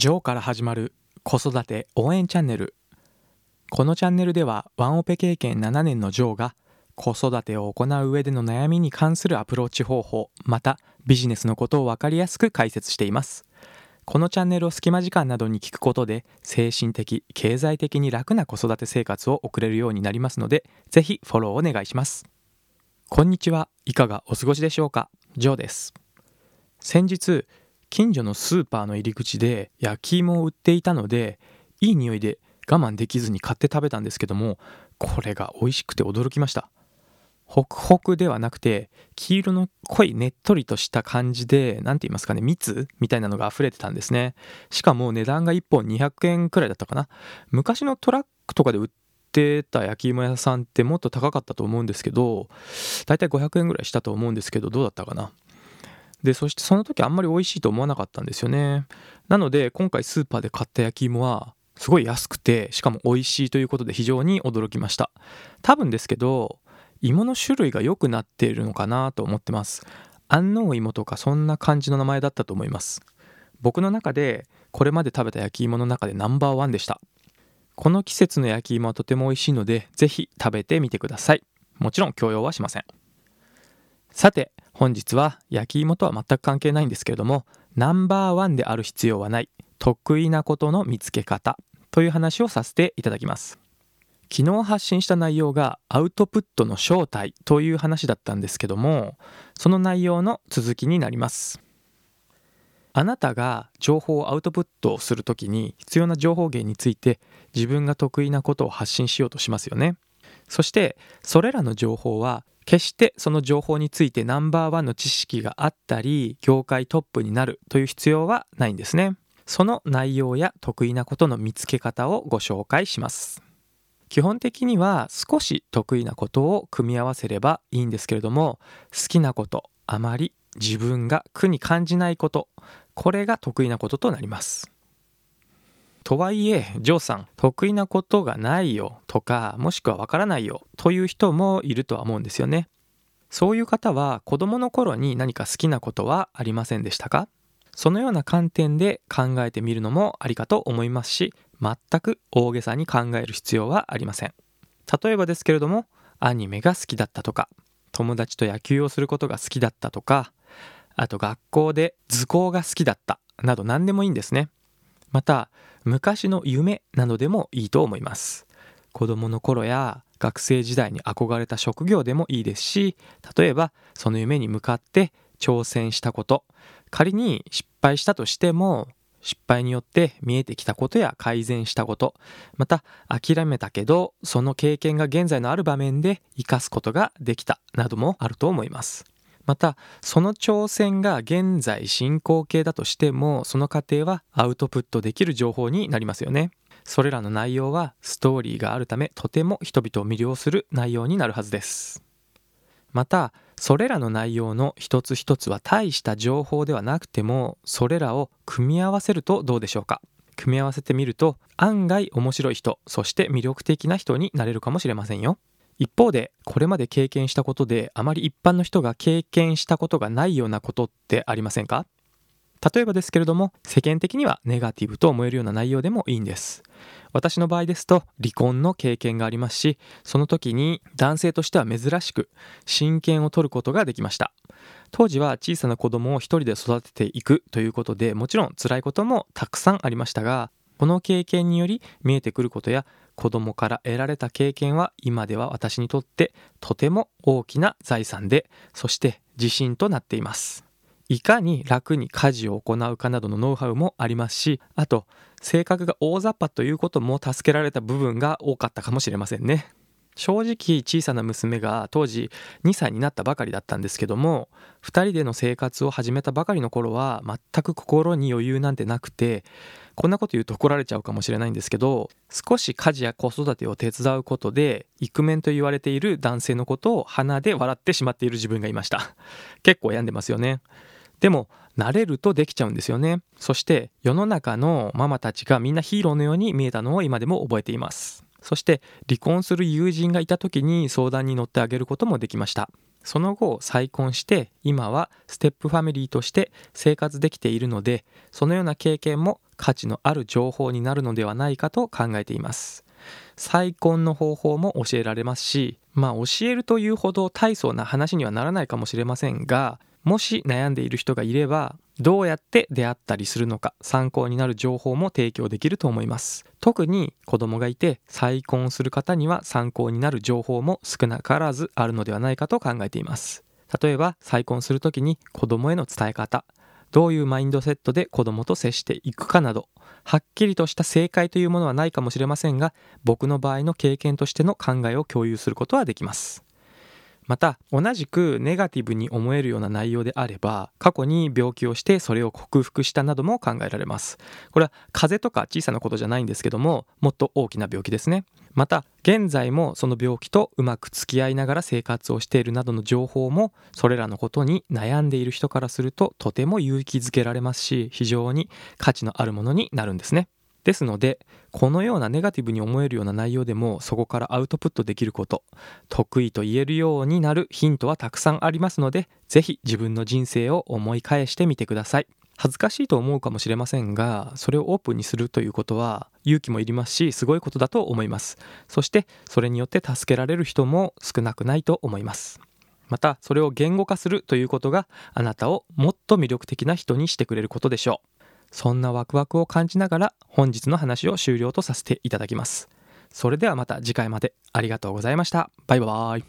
ジョーから始まる子育て応援チャンネル。このチャンネルではワンオペ経験7年のジョーが子育てを行う上での悩みに関するアプローチ方法またビジネスのことを分かりやすく解説しています。このチャンネルを隙間時間などに聞くことで精神的経済的に楽な子育て生活を送れるようになりますのでぜひフォローお願いします。こんにちは。いかがお過ごしでしょうか？ジョーです。先日近所のスーパーの入り口で焼き芋を売っていたのでいい匂いで我慢できずに買って食べたんですけどもこれが美味しくて驚きました。ホクホクではなくて黄色の濃いねっとりとした感じで何て言いますかね蜜みたいなのが溢れてたんですね。しかも値段が1本200円くらいだったかな。昔のトラックとかで売ってた焼き芋屋さんってもっと高かったと思うんですけどだいたい500円ぐらいしたと思うんですけどどうだったかな。でそしてその時あんまり美味しいと思わなかったんですよね。なので今回スーパーで買った焼き芋はすごい安くてしかも美味しいということで非常に驚きました。多分ですけど芋の種類が良くなっているのかなと思ってます。安納芋とかそんな感じの名前だったと思います。僕の中でこれまで食べた焼き芋の中でナンバーワンでした。この季節の焼き芋はとても美味しいのでぜひ食べてみてください。もちろん強要はしません。さて本日は焼き芋とは全く関係ないんですけれどもナンバーワンである必要はない得意なことの見つけ方という話をさせていただきます。昨日発信した内容がアウトプットの正体という話だったんですけどもその内容の続きになります。あなたが情報をアウトプットするときに必要な情報源について自分が得意なことを発信しようとしますよね。そしてそれらの情報は決してその情報についてナンバーワンの知識があったり業界トップになるという必要はないんですね。その内容や得意なことの見つけ方をご紹介します。基本的には少し得意なことを組み合わせればいいんですけれども好きなことあまり自分が苦に感じないことこれが得意なこととなります。とはいえジョーさん得意なことがないよとかもしくはわからないよという人もいるとは思うんですよね。そういう方は子供の頃に何か好きなことはありませんでしたか？そのような観点で考えてみるのもありかと思いますし全く大げさに考える必要はありません。例えばですけれどもアニメが好きだったとか友達と野球をすることが好きだったとかあと学校で図工が好きだったなど何でもいいんですね。また昔の夢などでもいいと思います。子供の頃や学生時代に憧れた職業でもいいですし例えばその夢に向かって挑戦したこと仮に失敗したとしても失敗によって見えてきたことや改善したことまた諦めたけどその経験が現在のある場面で生かすことができたなどもあると思います。またその挑戦が現在進行形だとしてもその過程はアウトプットできる情報になりますよね。それらの内容はストーリーがあるためとても人々を魅了する内容になるはずです。またそれらの内容の一つ一つは大した情報ではなくてもそれらを組み合わせるとどうでしょうか。組み合わせてみると案外面白い人そして魅力的な人になれるかもしれませんよ。一方でこれまで経験したことであまり一般の人が経験したことがないようなことってありませんか？例えばですけれども世間的にはネガティブと思えるような内容でもいいんです。私の場合ですと離婚の経験がありますしその時に男性としては珍しく親権を取ることができました。当時は小さな子供を一人で育てていくということでもちろん辛いこともたくさんありましたがこの経験により見えてくることや子供から得られた経験は今では私にとってとても大きな財産でそして自信となっています。いかに楽に家事を行うかなどのノウハウもありますしあと性格が大雑把ということも助けられた部分が多かったかもしれませんね。正直小さな娘が当時2歳になったばかりだったんですけども2人での生活を始めたばかりの頃は全く心に余裕なんてなくてこんなこと言うと怒られちゃうかもしれないんですけど少し家事や子育てを手伝うことでイクメンと言われている男性のことを鼻で笑ってしまっている自分がいました。結構病んでますよね。でも慣れるとできちゃうんですよね。そして世の中のママたちがみんなヒーローのように見えたのを今でも覚えています。そして離婚する友人がいた時に相談に乗ってあげることもできました。その後再婚して今はステップファミリーとして生活できているのでそのような経験も価値のある情報になるのではないかと考えています。再婚の方法も教えられますしまあ教えるというほど大層な話にはならないかもしれませんがもし悩んでいる人がいればどうやって出会ったりするのか参考になる情報も提供できると思います。特に子供がいて再婚する方には参考になる情報も少なからずあるのではないかと考えています。例えば再婚する時に子供への伝え方どういうマインドセットで子供と接していくかなどはっきりとした正解というものはないかもしれませんが僕の場合の経験としての考えを共有することはできます。また同じくネガティブに思えるような内容であれば過去に病気をしてそれを克服したなども考えられます。これは風邪とか小さなことじゃないんですけどももっと大きな病気ですね。また現在もその病気とうまく付き合いながら生活をしているなどの情報もそれらのことに悩んでいる人からするととても勇気づけられますし非常に価値のあるものになるんですね。ですのでこのようなネガティブに思えるような内容でもそこからアウトプットできること得意と言えるようになるヒントはたくさんありますので是非自分の人生を思い返してみてください。恥ずかしいと思うかもしれませんがそれをオープンにするということは勇気もいりますしすごいことだと思います。そしてそれによって助けられる人も少なくないと思います。またそれを言語化するということがあなたをもっと魅力的な人にしてくれることでしょう。そんなワクワクを感じながら本日の話を終了とさせていただきます。それではまた次回までありがとうございました。バイバーイ。